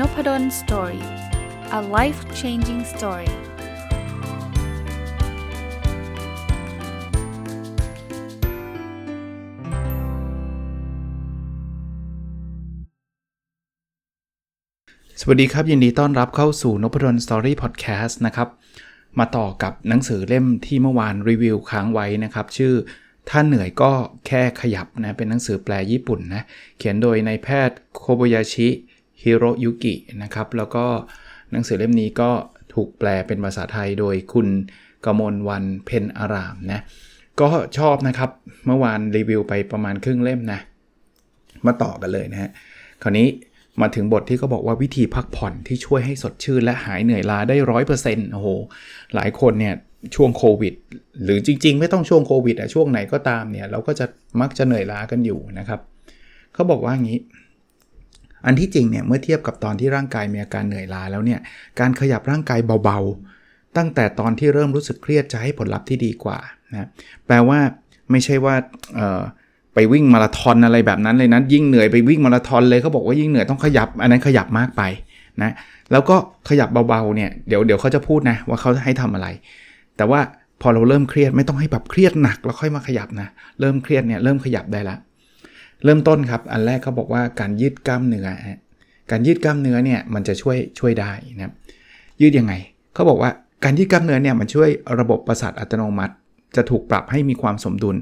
n o p ด d o สตอรี่ a life changing story สวัสดีครับ ยินดีต้อนรับเข้าสู่น p ด d o สตอรี่พอดแคสต์นะครับ มาต่อกับหนังสือเล่มที่เมื่อวานรีวิวค้างไว้นะครับ ชื่อถ้าเหนื่อยก็แค่ขยับนะ เป็นหนังสือแปลญี่ปุ่นนะ เขียนโดยนายแพทย์โคโบยาชิ ฮิโรยุกินะครับ แล้วก็หนังสือเล่มนี้ก็ถูกแปลเป็นภาษาไทยโดยคุณกมลวันเพนอารามนะก็ชอบนะครับ เมื่อวานรีวิวไปประมาณครึ่งเล่มนะ มาต่อกันเลยนะฮะคราวนี้มาถึงบทที่เขาบอกว่าวิธีพักผ่อนที่ช่วยให้สดชื่นและหายเหนื่อยล้าได้ร้อยเปอร์เซ็นต์โอ้โห หลายคนเนี่ยช่วงโควิด หรือจริง ๆ ไม่ต้องช่วงโควิดอะช่วงไหนก็ตามเนี่ย เราก็จะมักจะเหนื่อยล้ากันอยู่นะครับเขาบอกว่าอย่างนี้ อันที่จริงเนี่ยเมื่อเทียบกับตอนที่ร่างกายมีอาการเหนื่อยล้าแล้วเนี่ยการขยับร่างกายเบาๆ ตั้งแต่ตอนที่เริ่มรู้สึกเครียดจะให้ผลลัพธ์ที่ดีกว่านะแปลว่าไม่ใช่ว่าไปวิ่งมาราธอนอะไรแบบนั้นเลยนะยิ่งเหนื่อยไปวิ่งมาราธอนเลยเขาบอกว่ายิ่งเหนื่อยต้องขยับ อันนั้นขยับมากไปนะแล้วก็ขยับเบาๆเนี่ยเดี๋ยวเดี๋ยวเขาจะพูดนะว่าเขาให้ทำอะไร แต่ว่าพอเราเริ่มเครียดไม่ต้องให้แบบเครียดหนักแล้วค่อยมาขยับนะเริ่มเครียดเนี่ยเริ่มขยับได้ละ เริ่มต้นครับ อันแรกเขาบอกว่าการยืดกล้ามเนื้อการยืดกล้ามเนื้อเนี่ยมันจะช่วยช่วยได้นะยืดยังไงเขาบอกว่าการยืดกล้ามเนื้อเนี่ยมันช่วยระบบประสาทอัตโนมัติ จะถูกปรับให้มีความสมดุล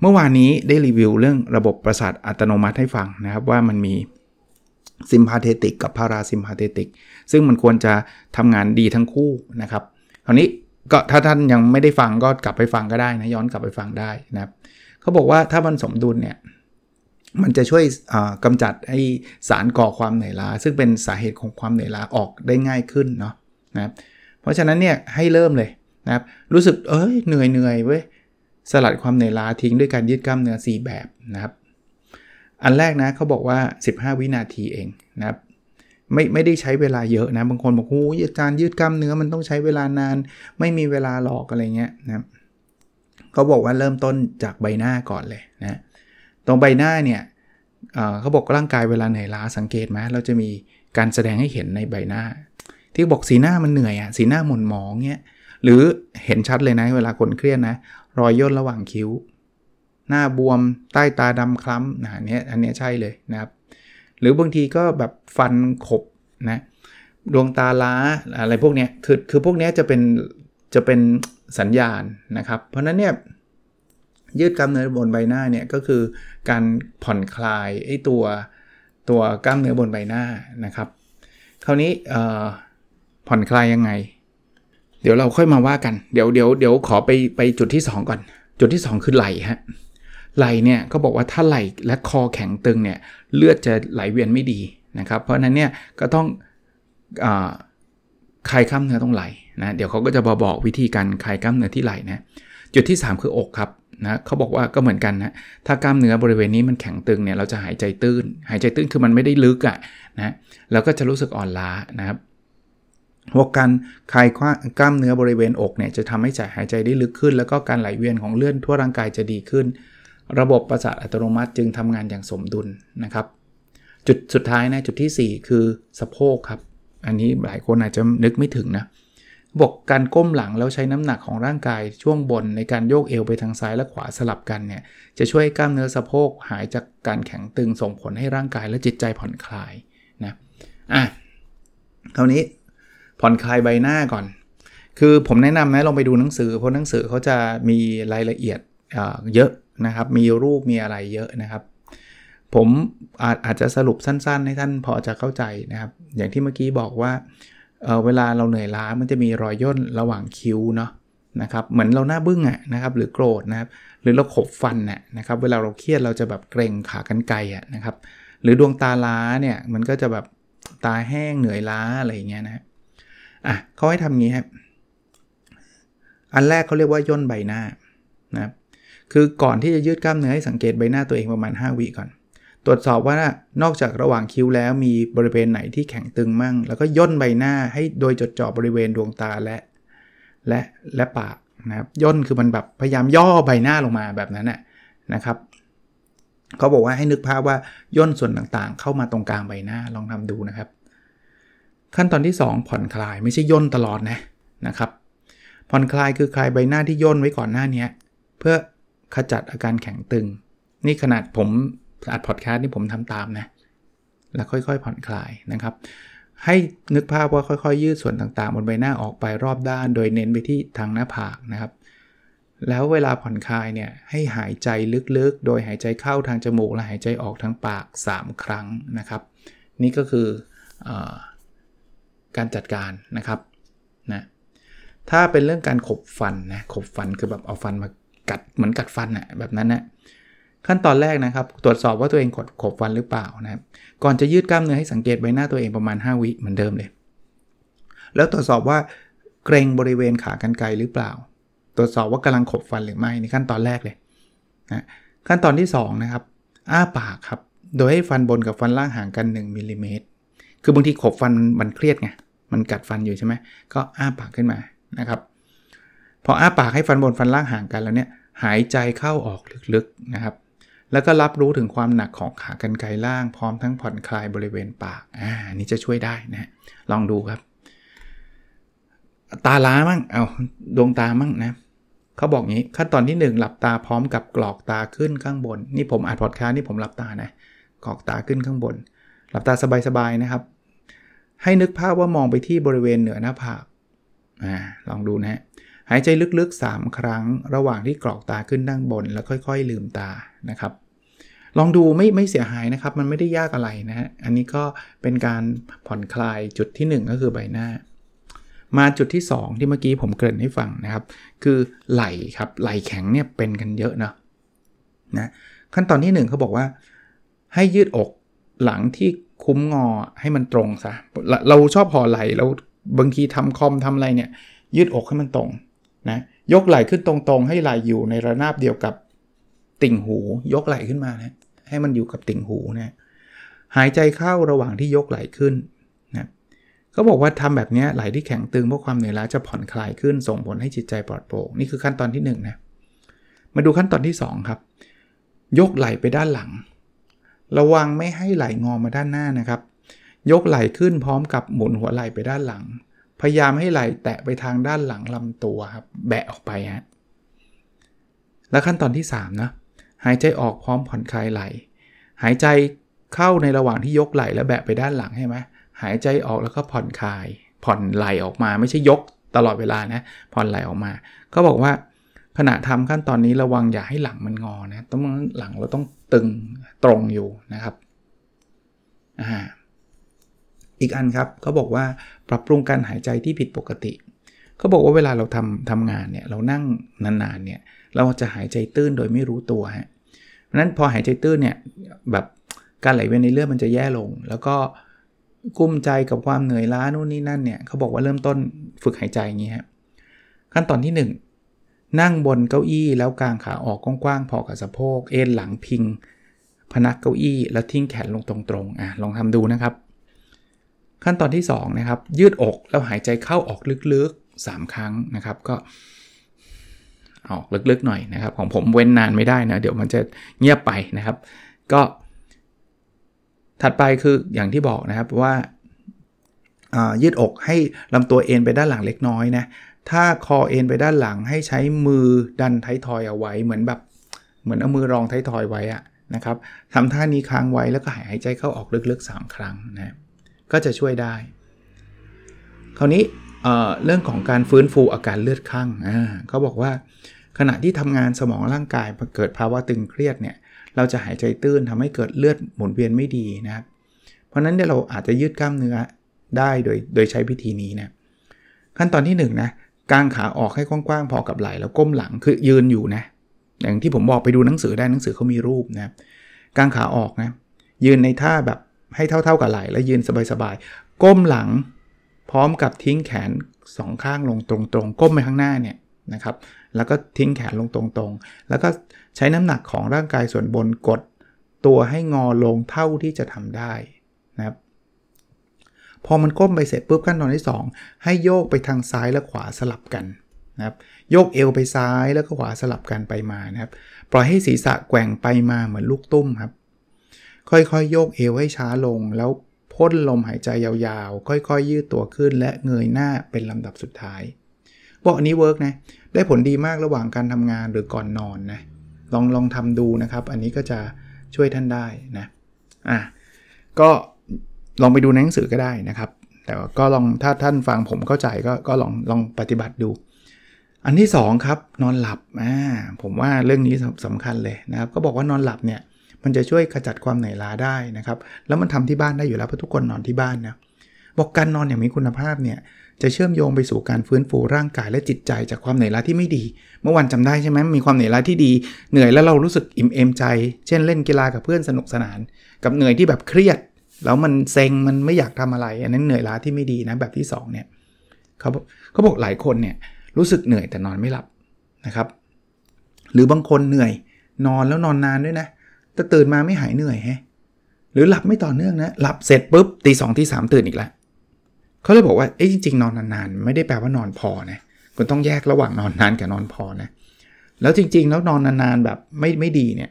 เมื่อวานนี้ได้รีวิวเรื่องระบบประสาทอัตโนมัติให้ฟังนะครับว่ามันมีซิมพาเทติกกับพาราซิมพาเทติกซึ่งมันควรจะทำงานดีทั้งคู่นะครับคราวนี้ก็ถ้าท่านยังไม่ได้ฟังก็กลับไปฟังก็ได้นะย้อนกลับไปฟังได้นะครับเขาบอกว่าถ้ามันสมดุลเนี่ย มันจะช่วยกำจัดไอสารก่อความเหนื่อยล้า ซึ่งเป็นสาเหตุของความเหนื่อยล้าออกได้ง่ายขึ้นเนาะนะครับเพราะฉะนั้นเนี่ยให้เริ่มเลยนะครับรู้สึกเอ้ยเหนื่อยเหนื่อยเว้ยสลัดความเหนื่อยล้าทิ้งด้วยการยืดกล้ามเนื้อ 4 แบบนะครับ อันแรกนะเขาบอกว่า 15 วินาทีเองนะครับไม่ไม่ได้ใช้เวลาเยอะนะบางคนบอกโอ้ยอาจารย์ยืดกล้ามเนื้อมันต้องใช้เวลานาน ไม่มีเวลาหลอกอะไรเงี้ยนะครับเขาบอกว่าเริ่มต้นจากใบหน้าก่อนเลยนะตรงใบหน้าเนี่ย เขาบอกร่างกายเวลาเหนื่อยล้าสังเกตไหมเราจะมีการแสดงให้เห็นในใบหน้า ที่บอกสีหน้ามันเหนื่อยอะสีหน้าหม่นหมองเงี้ยหรือเห็นชัดเลยนะเวลาคนเครียดนะ รอยย่นระหว่างคิ้ว หน้าบวมใต้ตาดำคล้ำนะเนี้ยอันนี้ใช่เลยนะครับ หรือบางทีก็แบบฟันขบนะดวงตาล้าอะไรพวกนี้คือคือพวกนี้จะเป็นจะเป็นสัญญาณนะครับ เพราะนั้นเนี่ย ยืดกล้ามเนื้อบนใบหน้าเนี่ยก็คือการผ่อนคลายไอ้ตัวตัวกล้ามเนื้อบนใบหน้านะครับ คราวนี้ผ่อนคลายยังไง เดี๋ยวเราค่อยมาว่ากัน เดี๋ยวเดี๋ยวเดี๋ยวขอไปไปจุดที่ 2 ก่อน จุดที่ 2 คือไหลฮะไหลเนี่ยก็บอกว่าถ้าไหลและคอแข็งตึงเนี่ยเลือดจะไหลเวียนไม่ดีนะครับ เพราะนั้นเนี่ยก็ต้องอคลายกล้ามเนื้อตรงไหลนะเดี๋ยวเขาก็จะบอกบอกวิธีการคลายกล้ามเนื้อที่ไหลนะจุดที่ 3 คืออกครับ นะเขาบอกว่าก็เหมือนกันนะถ้ากล้ามเนื้อบริเวณนี้มันแข็งตึงเนี่ยเราจะหายใจตื้น หายใจตื้นคือมันไม่ได้ลึกอะ่ะนะแล้วก็จะรู้สึกอ่อนล้านะครับพวกการคลายกล้ามเนื้อบริเวณอกเนี่ยจะทำให้ใจหายใจได้ลึกขึ้น แล้วก็การไหลเวียนของเลือดทั่วร่างกายจะดีขึ้น ระบบประสาทอัตโนมัติจึงทำงานอย่างสมดุลนะครับ จุดสุดท้ายนะจุดที่ 4 คือสะโพกครับ อันนี้หลายคนอาจจะนึกไม่ถึงนะ บอกการก้มหลังแล้วใช้น้ำหนักของร่างกายช่วงบนในการโยกเอวไปทางซ้ายและขวาสลับกันเนี่ยจะช่วยกล้ามเนื้อสะโพกหายจากการแข็งตึงส่งผลให้ร่างกายและจิตใจผ่อนคลายนะอะคราวนี้ผ่อนคลายใบหน้าก่อน คือผมแนะนำนะลองไปดูหนังสือ เพราะหนังสือเขาจะมีรายละเอียดเยอะนะครับ มีรูปมีอะไรเยอะนะครับ ผมอาจอาจจะสรุปสั้น ๆ ให้ท่านพอจะเข้าใจนะครับ อย่างที่เมื่อกี้บอกว่า เเวลาเราเหนื่อยล้ามันจะมีรอยย่นระหว่างคิ้วเนาะนะครับเหมือนเราหน้าบึ้งอะนะครับหรือโกรธนะครับหรือเราขบฟันน่ะนะครับเวลาเราเครียดเราจะแบบเกรงขากันไกลอะนะครับหรือดวงตาล้าเนี่ยมันก็จะแบบตาแห้งเหนื่อยล้าอะไรอย่างเงี้ยนะอะเขาให้ทำงี้ครับอันแรกเขาเรียกว่าย่นใบหน้านะครับคือก่อนที่จะยืดกล้ามเนื้อให้สังเกตใบหน้าตัวเองประมาณ 5 วิก่อน ตรวจสอบว่านอกจากระหว่างคิ้วแล้วมีบริเวณไหนที่แข็งตึงมั่ง แล้วก็ย่นใบหน้าให้โดยจดจ่อบริเวณดวงตาและและและปากนะครับย่นคือมันแบบพยายามย่อใบหน้าลงมาแบบนั้นนะครับเขาบอกว่าให้นึกภาพว่าย่นส่วนต่างๆ เข้ามาตรงกลางใบหน้าลองทำดูนะครับ ขั้นตอนที่ 2 ผ่อนคลายไม่ใช่ย่นตลอดนะนะครับ ผ่อนคลายคือคลายใบหน้าที่ย่นไว้ก่อนหน้านี้เพื่อขจัดอาการแข็งตึง นี่ขนาดผม อัดพอดแคสต์นี่ผมทำตามนะ แล้วค่อยๆผ่อนคลายนะครับ ให้นึกภาพว่าค่อยๆ ยืดส่วนต่างๆ บนใบหน้าออกไปรอบด้าน โดยเน้นไปที่ทางหน้าผากนะครับ แล้วเวลาผ่อนคลายเนี่ยให้หายใจลึกๆ โดยหายใจเข้าทางจมูกและหายใจออกทางปาก 3 ครั้งนะครับ นี่ก็คืออการจัดการนะครับนะถ้าเป็นเรื่องการขบฟันนะขบฟันคือแบบเอาฟันมากัดเหมือนกัดฟันอะแบบนั้นนะ ขั้นตอนแรกนะครับ ตรวจสอบว่าตัวเองกดขบฟันหรือเปล่านะครับก่อนจะยืดกล้ามเนื้อให้สังเกตใบหน้าตัวเองประมาณ 5 วิเหมือนเดิมเลย แล้วตรวจสอบว่าเกรงบริเวณขากรรไกรหรือเปล่า ตรวจสอบว่ากำลังขบฟันหรือไม่ในขั้นตอนแรกเลยนะขั้นตอนที่ 2 นะครับ อ้าปากครับ โดยให้ฟันบนกับฟันล่างห่างกัน 1มิลลิเมตรคือบางทีขบฟันมันเครียดไง มันกัดฟันอยู่ใช่ไหม ก็อ้าปากขึ้นมานะครับ พออ้าปากให้ฟันบนฟันล่างห่างกันแล้วเนี่ย หายใจเข้าออกลึกๆนะครับ แล้วก็รับรู้ถึงความหนักของขากรรไกรล่าง พร้อมทั้งผ่อนคลายบริเวณปาก อ่านี่จะช่วยได้นะ ลองดูครับ ตาล้ามั่ง เอาดวงตามั่งนะ เขาบอกงี้ ขั้นตอนที่ 1 หลับตาพร้อมกับกรอกตาขึ้นข้างบน นี่ผมอ่านพอดคาสต์นี่ผมหลับตานะ กรอกตาขึ้นข้างบน หลับตาสบายๆนะครับ ให้นึกภาพว่ามองไปที่บริเวณเหนือหน้าผาก อ่า ลองดูนะฮะหายใจลึกๆ 3 ครั้ง ระหว่างที่กรอกตาขึ้นด้านบน แล้วค่อย ๆ ลืมตานะครับ ลองดูไม่ไม่เสียหายนะครับ มันไม่ได้ยากอะไรนะฮะอันนี้ก็เป็นการผ่อนคลายจุดที่ 1 ก็คือใบหน้า มาจุดที่ 2 ที่เมื่อกี้ผมเกริ่นให้ฟังนะครับ คือไหล่ครับไหล่แข็งเนี่ยเป็นกันเยอะเนาะนะขั้นตอนที่ 1เขาบอกว่าให้ยืดอกหลังที่คุ้มงอให้มันตรงซะเราชอบห่อไหล่แล้วบางทีทำคอมทำอะไรเนี่ย ยืดอกให้มันตรงนะยกไหล่ขึ้นตรงๆ ให้ไหล่อยู่ในระนาบเดียวกับติ่งหู ยกไหล่ขึ้นมานะ ให้มันอยู่กับติ่งหูนะหายใจเข้าระหว่างที่ยกไหล่ขึ้นนะเขาบอกว่าทำแบบนี้ไหล่ที่แข็งตึงเพราะความเหนื่อยล้าจะผ่อนคลายขึ้นส่งผลให้จิตใจปลอดโปร่งนี่คือขั้นตอนที่1นนะมาดูขั้นตอนที่ 2 ครับ ยกไหล่ไปด้านหลัง ระวังไม่ให้ไหล่งอมาด้านหน้านะครับ ยกไหล่ขึ้นพร้อมกับหมุนหัวไหล่ไปด้านหลัง พยายามให้ไหล่แตะไปทางด้านหลังลำตัวครับแบะออกไปฮะแล้วขั้นตอนที่3นะ หายใจออกพร้อมผ่อนคลายไหล หายใจเข้าในระหว่างที่ยกไหล่แล้วแบะไปด้านหลังใช่ไหมหายใจออกแล้วก็ผ่อนคลาย ผ่อนไหลออกมาไม่ใช่ยกตลอดเวลานะ ผ่อนไหลออกมา ก็บอกว่าขณะทำขั้นตอนนี้ระวังอย่าให้หลังมันงอนะต้องหลังเราต้องตึงตรงอยู่นะครับอ่าอีกอันครับเขาบอกว่าปรับปรุงการหายใจที่ผิดปกติเขาบอกว่าเวลาเราทำทำงานเนี่ยเรานั่งนานๆเนี่ยเราจะหายใจตื้นโดยไม่รู้ตัวฮะเพราะ นั้นพอหายใจตื้นเนี่ยแบบการไหลเวียนในเลือดมันจะแย่ลง แล้วก็กุ้มใจกับความเหนื่อยล้านู่นนี่นั่นเนี่ยเขาบอกว่าเริ่มต้นฝึกหายใจอย่างนี้ฮะขั้นตอนที่ 1 นั่งบนเก้าอี้แล้วกางขาออกกว้างๆพอกับสะโพกเอ็นหลังพิง พนักเก้าอี้แล้วทิ้งแขนลงตรงๆอะลองทำดูนะครับ ขั้นตอนที่2นะครับยืดอกแล้วหายใจเข้าออกลึกๆ 3 ครั้งนะครับ ก็ ออกลึกๆหน่อยนะครับ ของผมเว้นนานไม่ได้นะ เดี๋ยวมันจะเงียบไปนะครับ ก็ ถัดไปคืออย่างที่บอกนะครับว่ายืดอกให้ลำตัวเอ็นไปด้านหลังเล็กน้อยนะถ้าคอเอ็นไปด้านหลังให้ใช้มือดันไททอยเอาไว้ เหมือนแบบเหมือนเอามือรองไททอยไว้อะนะครับทำท่านี้ค้างไว้แล้วก็หายใจเข้าออกลึกๆ 3 ครั้งนะก็จะช่วยได้ คราวนี้เเรื่องของการฟื้นฟูอาการเลือดข้างเขาบอกว่า ขณะที่ทำงานสมองร่างกายเกิดภาวะตึงเครียดเนี่ยเราจะหายใจตื้นทำให้เกิดเลือดหมุนเวียนไม่ดีนะครับเพราะนั้นเนี่ยเราอาจจะยืดกล้ามเนื้อได้โดยโดยใช้วิธีนี้นะขั้นตอนที่1นนะกางขาออกให้กว้างๆพอกับไหล่แล้วก้มหลังคือยืนอยู่นะอย่างที่ผมบอกไปดูหนังสือได้หนังสือเขามีรูปนะกางขาออกนะยืนในท่าแบบให้เท่าๆกับไหล่แล้วยืนสบายๆก้มหลังพร้อมกับทิ้งแขนสองข้างลงตรงๆ ก้มไปข้างหน้าเนี่ยนะครับ แล้วก็ทิ้งแขนลงตรงๆ แล้วก็ใช้น้ำหนักของร่างกายส่วนบนกดตัวให้งอลงเท่าที่จะทำได้นะครับพอมันก้มไปเสร็จปุ๊บขั้นตอนที่ 2 ให้โยกไปทางซ้ายและขวาสลับกันนะครับโยกเอวไปซ้ายแล้วก็ขวาสลับกันไปมานะครับ ปล่อยให้ศีรษะแกว่งไปมาเหมือนลูกตุ้มครับ ค่อยๆ โยกเอวให้ช้าลง แล้วพ่นลมหายใจยาวๆ ค่อยๆ ยืดตัวขึ้นและเงยหน้าเป็นลำดับสุดท้าย บอกอันนี้ work นะ ได้ผลดีมากระหว่างการทำงานหรือก่อนนอนนะ ลองลองทำดูนะครับ อันนี้ก็จะช่วยท่านได้นะ อะ ก็ลองไปดูในหนังสือก็ได้นะครับ แต่ก็ลองถ้าท่านฟังผมเข้าใจก็ก็ลองลองปฏิบัติดู อันที่ 2 ครับ นอนหลับ อ่า ผมว่าเรื่องนี้สำคัญเลยนะครับ ก็บอกว่านอนหลับเนี่ยมันจะช่วยขจัดความเหนื่อยล้าได้นะครับ แล้วมันทำที่บ้านได้อยู่แล้วเพราะทุกคนนอนที่บ้านนะ บอกการนอนอย่างมีคุณภาพเนี่ย จะเชื่อมโยงไปสู่การฟื้นฟูร่างกายและจิตใจจากความเหนื่อยล้าที่ไม่ดี เมื่อวันจำได้ใช่ไหมมีความเหนื่อยล้าที่ดี เหนื่อยแล้วเรารู้สึกอิ่มเอมใจ เช่นเล่นกีฬากับเพื่อนสนุกสนาน กับเหนื่อยที่แบบเครียด แล้วมันเซ็งมันไม่อยากทำอะไร อันนั้นเหนื่อยล้าที่ไม่ดีนะแบบที่2เนี่ยเขาเขาบอกหลายคนเนี่ยรู้สึกเหนื่อยแต่นอนไม่หลับนะครับ หรือบางคนเหนื่อย นอนแล้วนอนนานด้วยนะแต่ตื่นมาไม่หายเหนื่อยแฮะหรือหลับไม่ต่อเนื่องนะหลับเสร็จปุ๊บตีสองตีสามตื่นอีกแล้ว เขาเลยบอกว่าเอ้จริงๆนอนนานๆ ไม่ได้แปลว่านอนพอนะคุณต้องแยกระหว่างนอนนานกับนอนพอนะแล้วจริงๆ แล้วนอนนานๆแบบไม่ไม่ดีเนี่ย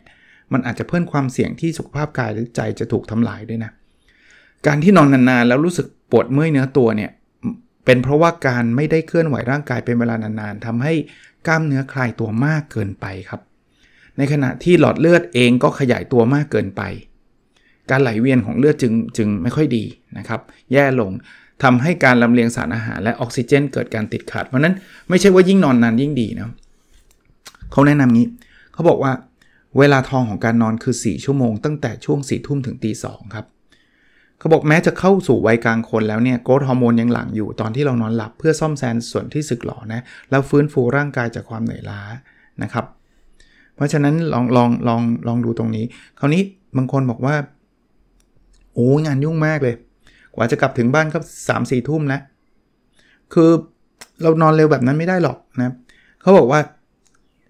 มันอาจจะเพิ่มความเสี่ยงที่สุขภาพกายหรือใจจะถูกทำลายด้วยนะการที่นอนนานๆแล้วรู้สึกปวดเมื่อยเนื้อตัวเนี่ยเป็นเพราะว่าการไม่ได้เคลื่อนไหวร่างกายเป็นเวลานานๆทำให้กล้ามเนื้อคลายตัวมากเกินไปครับ ในขณะที่หลอดเลือดเองก็ขยายตัวมากเกินไป การไหลเวียนของเลือดจึงจึงไม่ค่อยดีนะครับ แย่ลง ทำให้การลำเลียงสารอาหารและออกซิเจน เกิดการติดขัด เพราะนั้นไม่ใช่ว่ายิ่งนอนนานยิ่งดีนะเขาแนะนำงี้เขาบอกว่าเวลาทองของการนอนคือ 4 ชั่วโมงตั้งแต่ช่วง4ี่ทุ่มถึงตีสองครับเขาบอกแม้จะเข้าสู่วัยกลางคนแล้วเนี่ยโกรทฮอร์โมนยังหลั่งอยู่ตอนที่เรานอนหลับเพื่อซ่อมแซมส่วนที่สึกหรอนะแล้วฟื้นฟูร่างกายจากความเหนื่อยล้านะครับ เพราะฉะนั้นลองลองลองลองดูตรงนี้ คราวนี้บางคนบอกว่า โอ้งานยุ่งมากเลย กว่าจะกลับถึงบ้านก็สามสี่ทุ่มนะคือเรานอนเร็วแบบนั้นไม่ได้หรอกนะเขาบอกว่า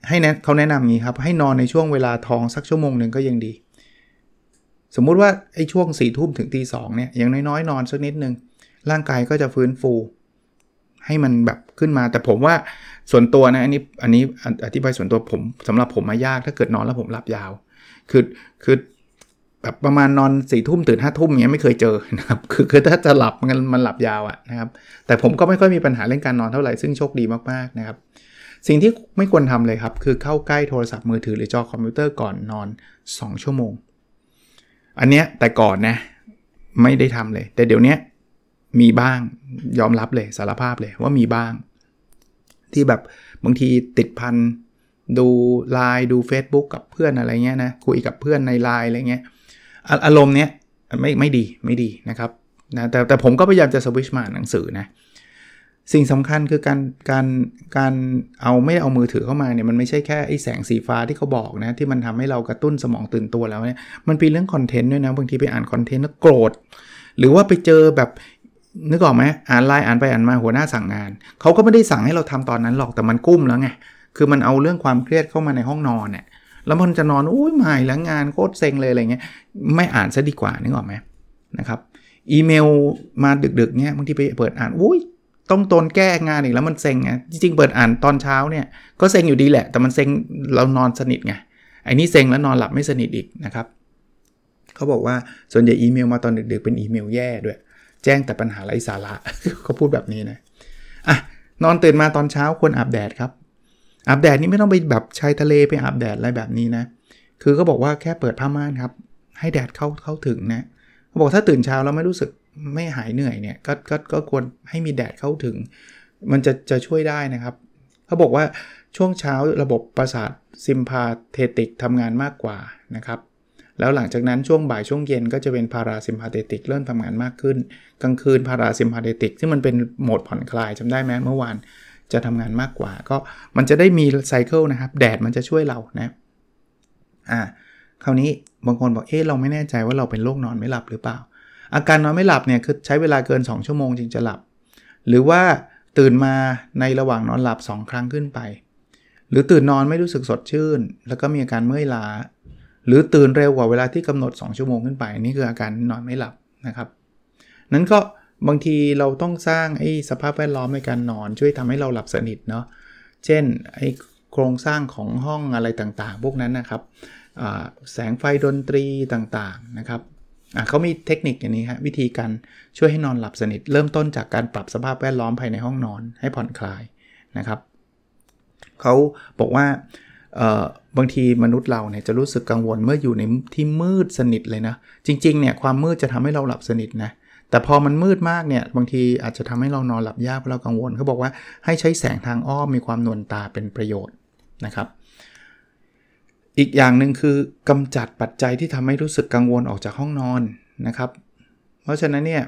ให้แนะเขาแนะนำงี้ครับ ให้นอนในช่วงเวลาทองสักชั่วโมงหนึ่งก็ยังดี สมมุติว่าไอ้ช่วงสี่ทุ่มถึงตีสองเนี่ยอย่างน้อยๆ นอนสักนิดนึง ร่างกายก็จะฟื้นฟู ให้มันแบบขึ้นมา แต่ผมว่าส่วนตัวนะอันนี้อันนี้อธิบายส่วนตัวผมสำหรับผมมายากถ้าเกิดนอนแล้วผมหลับยาว คือคือ แบบประมาณนอนสี่ทุ่มตื่นห้าทุ่มเงี้ยไม่เคยเจอนะครับคือคือถ้าจะหลับมันมันหลับยาวอะนะครับ แต่ผมก็ไม่ค่อยมีปัญหาเรื่องการนอนเท่าไหร่ซึ่งโชคดีมากๆนะครับ สิ่งที่ไม่ควรทำเลยครับ คือเข้าใกล้โทรศัพท์มือถือหรือจอคอมพิวเตอร์ก่อนนอน 2 ชั่วโมง อันเนี้ยแต่ก่อนนะไม่ได้ทำเลย แต่เดี๋ยวนี้มีบ้างยอมรับเลยสารภาพเลยว่ามีบ้าง ที่แบบบางทีติดพันดูไลน์ดู Facebook กับเพื่อนอะไรเงี้ยนะคุยกับเพื่อนในไลน์อะไรเงี้ย อารมณ์เนี้ยไม่ไม่ดีไม่ดีนะครับนะแต่แต่ผมก็พยายามจะสวิชมาหนังสือนะสิ่งสำคัญคือการการการเอาไม่เอามือถือเข้ามาเนี่ยมันไม่ใช่แค่ไอ้แสงสีฟ้าที่เขาบอกนะที่มันทำให้เรากระตุ้นสมองตื่นตัวแล้วเนี่ยมันเป็นเรื่องคอนเทนต์ด้วยนะบางทีไปอ่านคอนเทนต์แล้วโกรธ หรือว่าไปเจอแบบนึกออกไหมอ่านไลน์อ่านไปอ่านมาหัวหน้าสั่งงานเขาก็ไม่ได้สั่งให้เราทำตอนนั้นหรอกแต่มันกุ้มแล้วไงคือมันเอาเรื่องความเครียดเข้ามาในห้องนอนเนี่ย แล้วมันจะนอนอุ้ยไม่แล้วงานโคตรเซ็งเลยอะไรเงี้ยไม่อ่านซะดีกว่านึกออกไหมนะครับอีเมลมาดึกๆเนี้ยบางทีไปเปิดอ่านอุ้ยต้องตนแก้งานอีกแล้วมันเซ็งไงจริงๆเปิดอ่านตอนเช้าเนี่ยก็เซ็งอยู่ดีแหละ แต่มันเซ็งเรานอนสนิทไงไอ้นี่เซ็งแล้วนอนหลับไม่สนิทอีกนะครับเขาบอกว่าส่วนใหญ่อีเมลมาตอนดึกๆเป็นอีเมลแย่ด้วย แจ้งแต่ปัญหาไร้สาระเขาพูดแบบนี้นะอะนอนตื่นมาตอนเช้าควรอาบแดดครับ อาบแดดนี่ไม่ต้องไปแบบชายทะเลไปอาบแดดอะไรแบบนี้นะ คือก็บอกว่าแค่เปิดผ้าม่านครับ ให้แดดเข้าเข้าถึงนะเขาบอกถ้าตื่นเช้าแล้วไม่รู้สึกไม่หายเหนื่อยเนี่ยก็ก็ก็ควรให้มีแดดเข้าถึง มันจะจะช่วยได้นะครับเขาบอกว่าช่วงเช้าระบบประสาท sympathetic ทำงานมากกว่านะครับ แล้วหลังจากนั้นช่วงบ่ายช่วงเย็นก็จะเป็น parasympathetic เริ่มทำงานมากขึ้น กลางคืน parasympathetic ซึ่งมันเป็นโหมดผ่อนคลายจำได้ไหมเมื่อวาน จะทำงานมากกว่า ก็มันจะได้มี cycle นะครับ แดดมันจะช่วยเรานะอ่าคราวนี้บางคนบอกเอ๊ะเราไม่แน่ใจว่าเราเป็นโรคนอนไม่หลับหรือเปล่า อาการนอนไม่หลับเนี่ยคือใช้เวลาเกิน 2 ชั่วโมงจึงจะหลับ หรือว่าตื่นมาในระหว่างนอนหลับ 2 ครั้งขึ้นไป หรือตื่นนอนไม่รู้สึกสดชื่น แล้วก็มีอาการเมื่อยล้า หรือตื่นเร็วกว่าเวลาที่กำหนด 2 ชั่วโมงขึ้นไป นี่คืออาการนอนไม่หลับนะครับ นั้นก็ บางทีเราต้องสร้างไอ้สภาพแวดล้อมในการนอน ช่วยทำให้เราหลับสนิทเนาะเช่นไอ้โครงสร้างของห้องอะไรต่างๆ พวกนั้นนะครับแสงไฟดนตรีต่างๆนะครับเขามีเทคนิคอย่างนี้ครับวิธีการช่วยให้นอนหลับสนิท เริ่มต้นจากการปรับสภาพแวดล้อมภายในห้องนอนให้ผ่อนคลายนะครับเขาบอกว่าบางทีมนุษย์เราเนี่ยจะรู้สึกกังวลเมื่ออยู่ในที่มืดสนิทเลยนะ จริงๆเนี่ยความมืดจะทำให้เราหลับสนิทนะ แต่พอมันมืดมากเนี่ยบางทีอาจจะทำให้เรานอนหลับยากเพราะเรากังวลเขาบอกว่าให้ใช้แสงทางอ้อมมีความนวลตาเป็นประโยชน์นะครับ อีกอย่างหนึ่งคือกำจัดปัจจัยที่ทำให้รู้สึกกังวลออกจากห้องนอนนะครับ เพราะฉะนั้นเนี่ย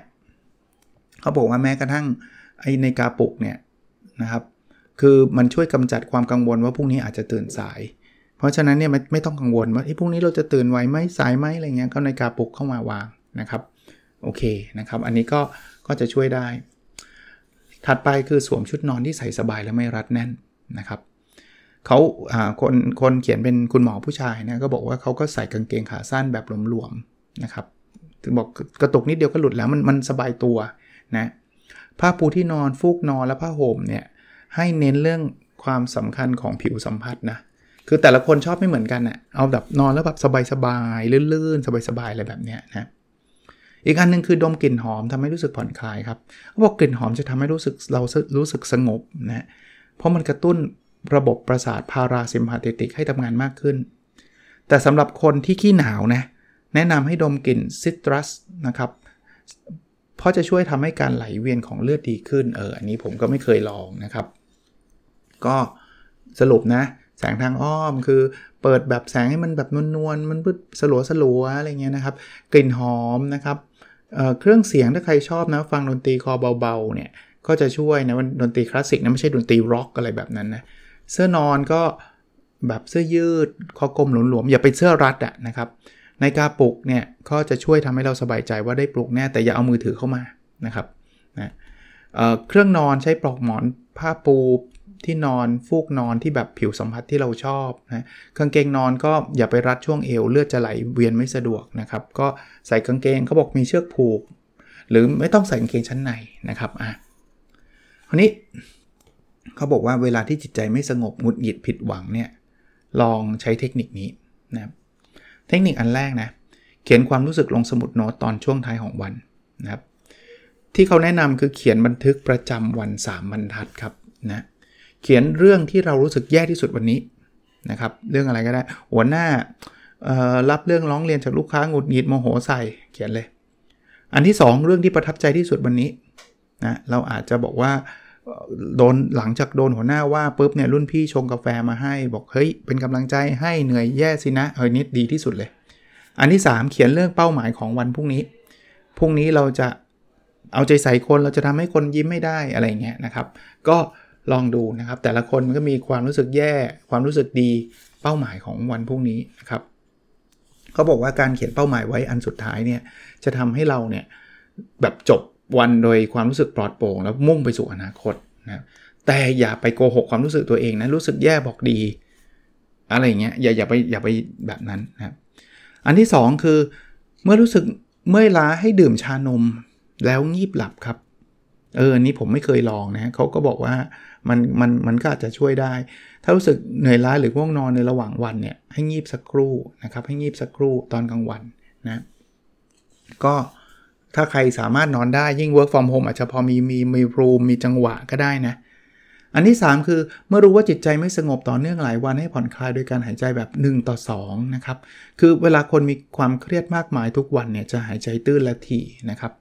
เขาบอกว่าแม้กระทั่งไอในกาปุกเนี่ยนะครับ คือมันช่วยกำจัดความกังวลว่าพรุ่งนี้อาจจะตื่นสาย เพราะฉะนั้นเนี่ยไม่ไม่ต้องกังวลว่าพรุ่งนี้เราจะตื่นไวไหมสายไหมอะไรเงี้ยก็ในกาปุกเข้ามาวางนะครับ โอเคนะครับ อันนี้ก็ก็จะช่วยได้ ถัดไปคือสวมชุดนอนที่ใส่สบายและไม่รัดแน่นนะครับเขาคนคนเขียนเป็นคุณหมอผู้ชายนะก็บอกว่าเขาก็ใส่กางเกงขาสั้นแบบหลวมๆนะครับถึงบอกกระตุกนิดเดียวก็หลุดแล้วมันมันสบายตัวนะผ้าปูที่นอนฟูกนอนและผ้าห่มเนี่ยให้เน้นเรื่องความสำคัญของผิวสัมผัสนะคือแต่ละคนชอบไม่เหมือนกันนะ่ะเอาแบบนอนแล้วแบบสบายๆลื่นๆ สบายๆอะไรแบบเนี้ยนะ อีกอันนึงคือดมกลิ่นหอมทำให้รู้สึกผ่อนคลายครับเขาบอกกลิ่นหอมจะทำให้รู้สึกเรารู้สึกสงบนะเพราะมันกระตุ้นระบบประสาทพาราซิมพาเตติกให้ทำงานมากขึ้น แต่สำหรับคนที่ขี้หนาวนะแนะนำให้ดมกลิ่นซิตรัสนะครับเพราะจะช่วยทำให้การไหลเวียนของเลือดดีขึ้นเอออันนี้ผมก็ไม่เคยลองนะครับ ก็สรุปนะ แสงทางอ้อมคือเปิดแบบแสงให้มันแบบนวลๆมันพืดสลัวสลัวอะไรเงี้ยนะครับ กลิ่นหอมนะครับ เเครื่องเสียงถ้าใครชอบนะฟังดนตรีคอเบาๆเนี่ยก็จะช่วยนะดนตรีคลาสสิกนะไม่ใช่ดนตรีร็อกอะไรแบบนั้นนะเสื้อนอนก็แบบเสื้อยืดคอกลมหลวมๆอย่าไปเสื้อรัดอะนะครับในกาปลุกเนี่ยก็จะช่วยทำให้เราสบายใจว่าได้ปลุกแน่แต่อย่าเอามือถือเข้ามานะครับนะเเครื่องนอนใช้ปลอกหมอนผ้าปู ที่นอนฟูกนอนที่แบบผิวสัมผัสที่เราชอบนะกางเกงนอนก็อย่าไปรัดช่วงเอวเลือดจะไหลเวียนไม่สะดวกนะครับ ก็ใส่กางเกงเขาบอกมีเชือกผูก หรือไม่ต้องใส่กางเกงชั้นในนะครับอะคราวนี้เขาบอกว่าเวลาที่จิตใจไม่สงบหงุดหงิดผิดหวังเนี่ยลองใช้เทคนิคนี้นะครับเทคนิคอันแรกนะเขียนความรู้สึกลงสมุดโน้ตตอนช่วงท้ายของวันนะครับที่เขาแนะนำคือเขียนบันทึกประจำวัน 3 บรรทัดครับนะ เขียนเรื่องที่เรารู้สึกแย่ที่สุดวันนี้นะครับ เรื่องอะไรก็ได้ หัวหน้ารับเรื่องร้องเรียนจากลูกค้าหงุดหงิดโมโหใส่เขียนเลย อันที่ 2 เรื่องที่ประทับใจที่สุดวันนี้นะเราอาจจะบอกว่าโดนหลังจากโดนหัวหน้าว่าปุ๊บเนี่ยรุ่นพี่ชงกาแฟมาให้ บอกเฮ้ยเป็นกำลังใจให้เหนื่อยแย่สินะเฮ้ยนิดดีที่สุดเลย อันที่ 3 เขียนเรื่องเป้าหมายของวันพรุ่งนี้พรุ่งนี้เราจะเอาใจใส่คนเราจะทำให้คนยิ้มไม่ได้อะไรเงี้ยนะครับ ก็ ลองดูนะครับ แต่ละคนมันก็มีความรู้สึกแย่ ความรู้สึกดีเป้าหมายของวันพรุ่งนี้นะครับเขาบอกว่าการเขียนเป้าหมายไว้อันสุดท้ายเนี่ยจะทำให้เราเนี่ยแบบจบวันโดยความรู้สึกปลอดโปร่ง แล้วมุ่งไปสู่อนาคตนะแต่อย่าไปโกหกความรู้สึกตัวเองนะรู้สึกแย่บอกดี อะไรเงี้ยอย่าอย่าไปอย่าไปแบบนั้นนะครับอันที่ 2 คือเมื่อรู้สึกเมื่อยล้าให้ดื่มชานมแล้วงีบหลับครับ เอออันนี้ผมไม่เคยลองนะเขาก็บอกว่า มันมันมันก็อาจจะช่วยได้ ถ้ารู้สึกเหนื่อยล้าหรือง่วงนอนในระหว่างวันเนี่ยให้งีบสักครู่นะครับให้งีบสักครู่ตอนกลางวันนะก็ถ้าใครสามารถนอนได้ยิ่ง work from home อาจจะพอมีมีมีรูมมีจังหวะก็ได้นะ อันที่ 3 คือเมื่อรู้ว่าจิตใจไม่สงบต่อเนื่องหลายวันให้ผ่อนคลายโดยการหายใจแบบ 1 ต่อ 2 นะครับ คือเวลาคนมีความเครียดมากมายทุกวันเนี่ยจะหายใจตื้นและถี่นะครับ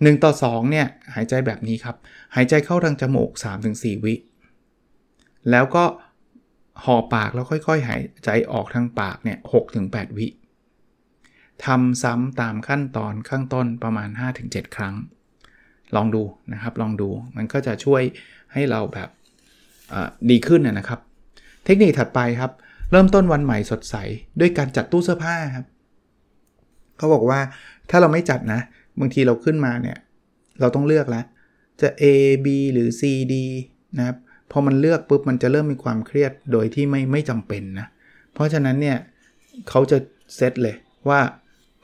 1 ต่อ 2 เนี่ย หายใจแบบนี้ครับ หายใจเข้าทางจมูก 3-4 วิ แล้วก็ห่อปากแล้วค่อยๆ หายใจออกทางปากเนี่ย6-8วิทำซ้ำตามขั้นตอนข้างต้นประมาณ 5-7 ครั้ง ลองดูนะครับ ลองดู มันก็จะช่วยให้เราแบบดีขึ้นนะครับ เทคนิคถัดไปครับ เริ่มต้นวันใหม่สดใส ด้วยการจัดตู้เสื้อผ้าครับ เขาบอกว่าถ้าเราไม่จัดนะ บางทีเราขึ้นมาเนี่ย เราต้องเลือกแล้ว จะ A B หรือ C D นะครับพอมันเลือกปุ๊บมันจะเริ่มมีความเครียดโดยที่ไม่ไม่จำเป็นนะ เพราะฉะนั้นเนี่ยเขาจะเซตเลยว่า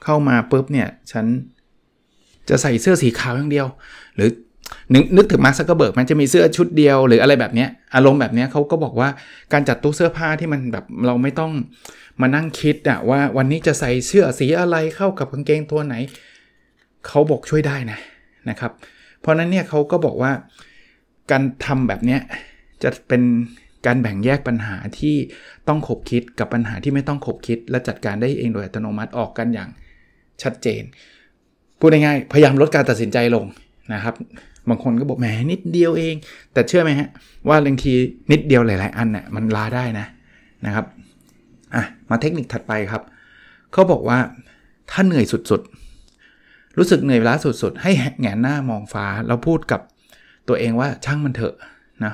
เข้ามาปุ๊บเนี่ยฉันจะใส่เสื้อสีขาวอย่างเดียว หรือนึกนึกถึง Mark Zuckerberg มันจะมีเสื้อชุดเดียวหรืออะไรแบบนี้อารมณ์แบบนี้เขาก็บอกว่าการจัดตู้เสื้อผ้าที่มันแบบเราไม่ต้องมานั่งคิดอะว่าวันนี้จะใส่เสื้อสีอะไรเข้ากับกางเกงตัวไหน เขาบอกช่วยได้นะนะครับ เพราะนั้นเนี่ยเขาก็บอกว่าการทำแบบเนี้ยจะเป็นการแบ่งแยกปัญหาที่ต้องขบคิดกับปัญหาที่ไม่ต้องขบคิด และจัดการได้เองโดยอัตโนมัติออกกันอย่างชัดเจน พูดง่ายๆพยายามลดการตัดสินใจลงนะครับ บางคนก็บอกแหมนิดเดียวเอง แต่เชื่อไหมฮะว่าบางทีนิดเดียวหลาย ๆ อันน่ยมันลาได้นะนะครับอะมาเทคนิคถัดไปครับเขาบอกว่าถ้าเหนื่อยสุดๆ รู้สึกเหนื่อยล้าสุดๆ ให้แงนหน้ามองฟ้าแล้วพูดกับตัวเองว่าช่างมันเถอะนะ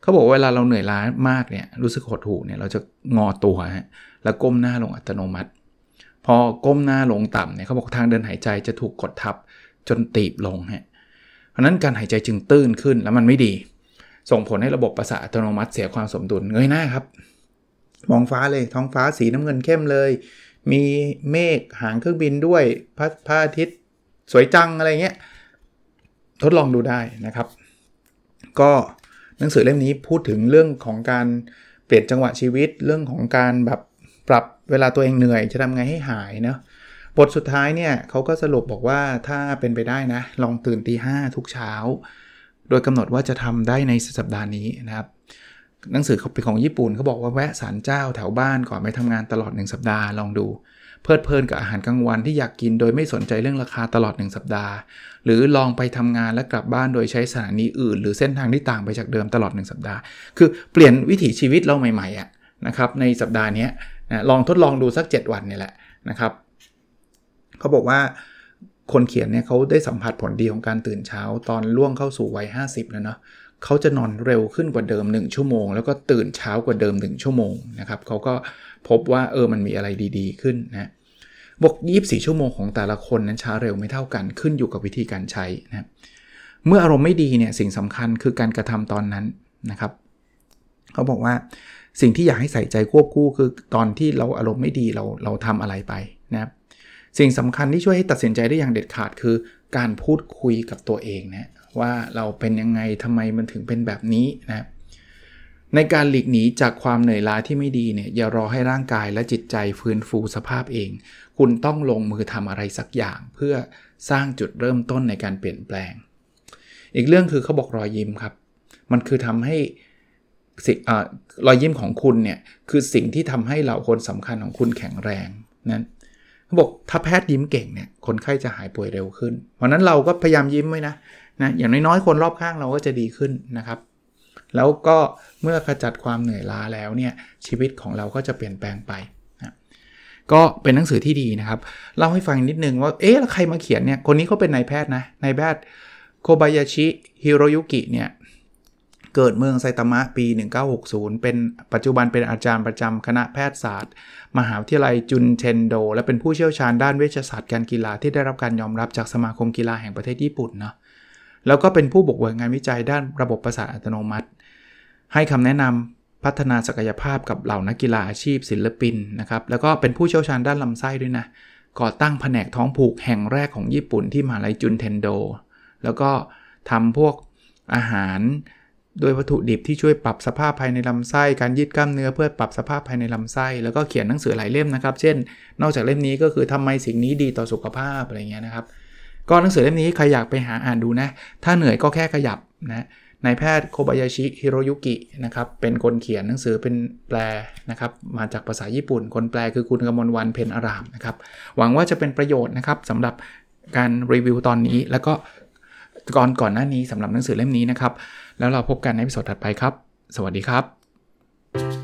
เขาบอกเวลาเราเหนื่อยล้ามากเนี่ยรู้สึกหดหู่เนี่ยเราจะงอตัวฮะแล้วก้มหน้าลงอัตโนมัติ พอก้มหน้าลงต่ำเนี่ยเขาบอกทางเดินหายใจจะถูกกดทับจนตีบลงฮะเพราะนั้นการหายใจจึงตื้นขึ้นแล้วมันไม่ดี ส่งผลให้ระบบประสาทอัตโนมัติเสียความสมดุลเงยหน้าครับ มองฟ้าเลยท้องฟ้าสีน้ำเงินเข้มเลย มีเมฆหางเครื่องบินด้วยพระพระอาทิตย์สวยจังอะไรเงี้ยทดลองดูได้นะครับ ก็หนังสือเล่มนี้พูดถึงเรื่องของการเปลี่ยนจังหวะชีวิตเรื่องของการแบบปรับเวลาตัวเองเหนื่อยจะทำไงให้หายเนาะบทสุดท้ายเนี่ยเขาก็สรุปบอกว่าถ้าเป็นไปได้นะ ลองตื่นตีห้าทุกเช้า โดยกำหนดว่าจะทำได้ในสัปดาห์นี้นะครับ หนังสือเขาเป็นของญี่ปุ่นเขาบอกว่าแวะสารเจ้าแถวบ้านก่อนไปทำงานตลอด 1 สัปดาห์ลองดู เพลิดเพลินกับอาหารกลางวันที่อยากกินโดยไม่สนใจเรื่องราคาตลอด 1 สัปดาห์ หรือลองไปทำงานและกลับบ้านโดยใช้สถานีอื่น หรือเส้นทางที่ต่างไปจากเดิมตลอด 1 สัปดาห์ คือเปลี่ยนวิถีชีวิตเราใหม่ๆอะนะครับในสัปดาห์นี้ลองทดลองดูสัก 7 วันนี่แหละนะครับเขาบอกว่าคนเขียนเนี่ยเขาได้สัมผัสผลดีของการตื่นเช้าตอนล่วงเข้าสู่วัย 50 แล้วเนาะ เขาจะนอนเร็วขึ้นกว่าเดิม 1 ชั่วโมง แล้วก็ตื่นเช้ากว่าเดิม 1 ชั่วโมงนะครับเขาก็พบว่าเออมันมีอะไรดีๆ ขึ้นนะบอก24 ชั่วโมงของแต่ละคนนั้นช้าเร็วไม่เท่ากันขึ้นอยู่กับวิธีการใช้นะเมื่ออารมณ์ไม่ดีเนี่ยสิ่งสำคัญคือการกระทำตอนนั้นนะครับเขาบอกว่าสิ่งที่อยากให้ใส่ใจควบคู่คือตอนที่เราอารมณ์ไม่ดีเราเราทำอะไรไปนะครับสิ่งสำคัญที่ช่วยให้ตัดสินใจได้อย่างเด็ดขาดคือการพูดคุยกับตัวเองนะ ว่าเราเป็นยังไงทำไมมันถึงเป็นแบบนี้นะในการหลีกหนีจากความเหนื่อยล้าที่ไม่ดีเนี่ยอย่ารอให้ร่างกายและจิตใจฟื้นฟูสภาพเอง คุณต้องลงมือทำอะไรสักอย่าง เพื่อสร้างจุดเริ่มต้นในการเปลี่ยนแปลง อีกเรื่องคือเขาบอกรอยยิ้มครับ มันคือทำให้อรอยยิ้มของคุณเนี่ยคือสิ่งที่ทำให้เหล่าคนสำคัญของคุณแข็งแรงนั้นเขาบอกถ้าแพทย์ยิ้มเก่งเนี่ยคนไข้จะหายป่วยเร็วขึ้น เพราะนั้นเราก็พยายามยิ้มไว้นะ นะอย่างน้อยๆ คนรอบข้างเราก็จะดีขึ้นนะครับ แล้วก็เมื่อขจัดความเหนื่อยล้าแล้วเนี่ยชีวิตของเราก็จะเปลี่ยนแปลงไปนะก็เป็นหนังสือที่ดีนะครับเล่าให้ฟังนิดนึงว่าเอ๊ะใครมาเขียนเนี่ยคนนี้เขาเป็นนายแพทย์นะนายแพทย์โคบายาชิฮิโรยุกิเนี่ยเกิดเมืองไซตามะปี 1960 เป็นปัจจุบันเป็นอาจารย์ประจำคณะแพทยศาสตร์ มหาวิทยาลัยจุนเทนโด และเป็นผู้เชี่ยวชาญด้านเวชศาสตร์การกีฬาที่ได้รับการยอมรับจากสมาคมกีฬาแห่งประเทศญี่ปุ่นเนาะ แล้วก็เป็นผู้บุกเบิกงานวิจัยด้านระบบประสาทอัตโนมัติ ให้คำแนะนำพัฒนาศักยภาพกับเหล่านักกีฬาอาชีพศิลปินนะครับ แล้วก็เป็นผู้เชี่ยวชาญด้านลำไส้ด้วยนะ ก่อตั้งแผนกท้องผูกแห่งแรกของญี่ปุ่นที่มหาลัยจุนเทนโด แล้วก็ทำพวกอาหารโดยวัตถุดิบที่ช่วยปรับสภาพภายในลำไส้ การยืดกล้ามเนื้อเพื่อปรับสภาพภายในลำไส้ แล้วก็เขียนหนังสือหลายเล่มนะครับ เช่น นอกจากเล่มนี้ก็คือทำไมสิ่งนี้ดีต่อสุขภาพอะไรเงี้ยนะครับ ก็หนังสือเล่มนี้ใครอยากไปหาอ่านดูนะ ถ้าเหนื่อยก็แค่ขยับนะนายแพทย์โคบายาชิฮิโรยุกินะครับเป็นคนเขียนหนังสือเป็นแปลนะครับมาจากภาษาญี่ปุ่น คนแปลคือคุณกมลวันเพนอารามนะครับหวังว่าจะเป็นประโยชน์นะครับสำหรับการรีวิวตอนนี้ แล้วก็ก่อนก่อนหน้านี้สำหรับหนังสือเล่มนี้นะครับ แล้วเราพบกันในวิดีโอถัดไปครับ สวัสดีครับ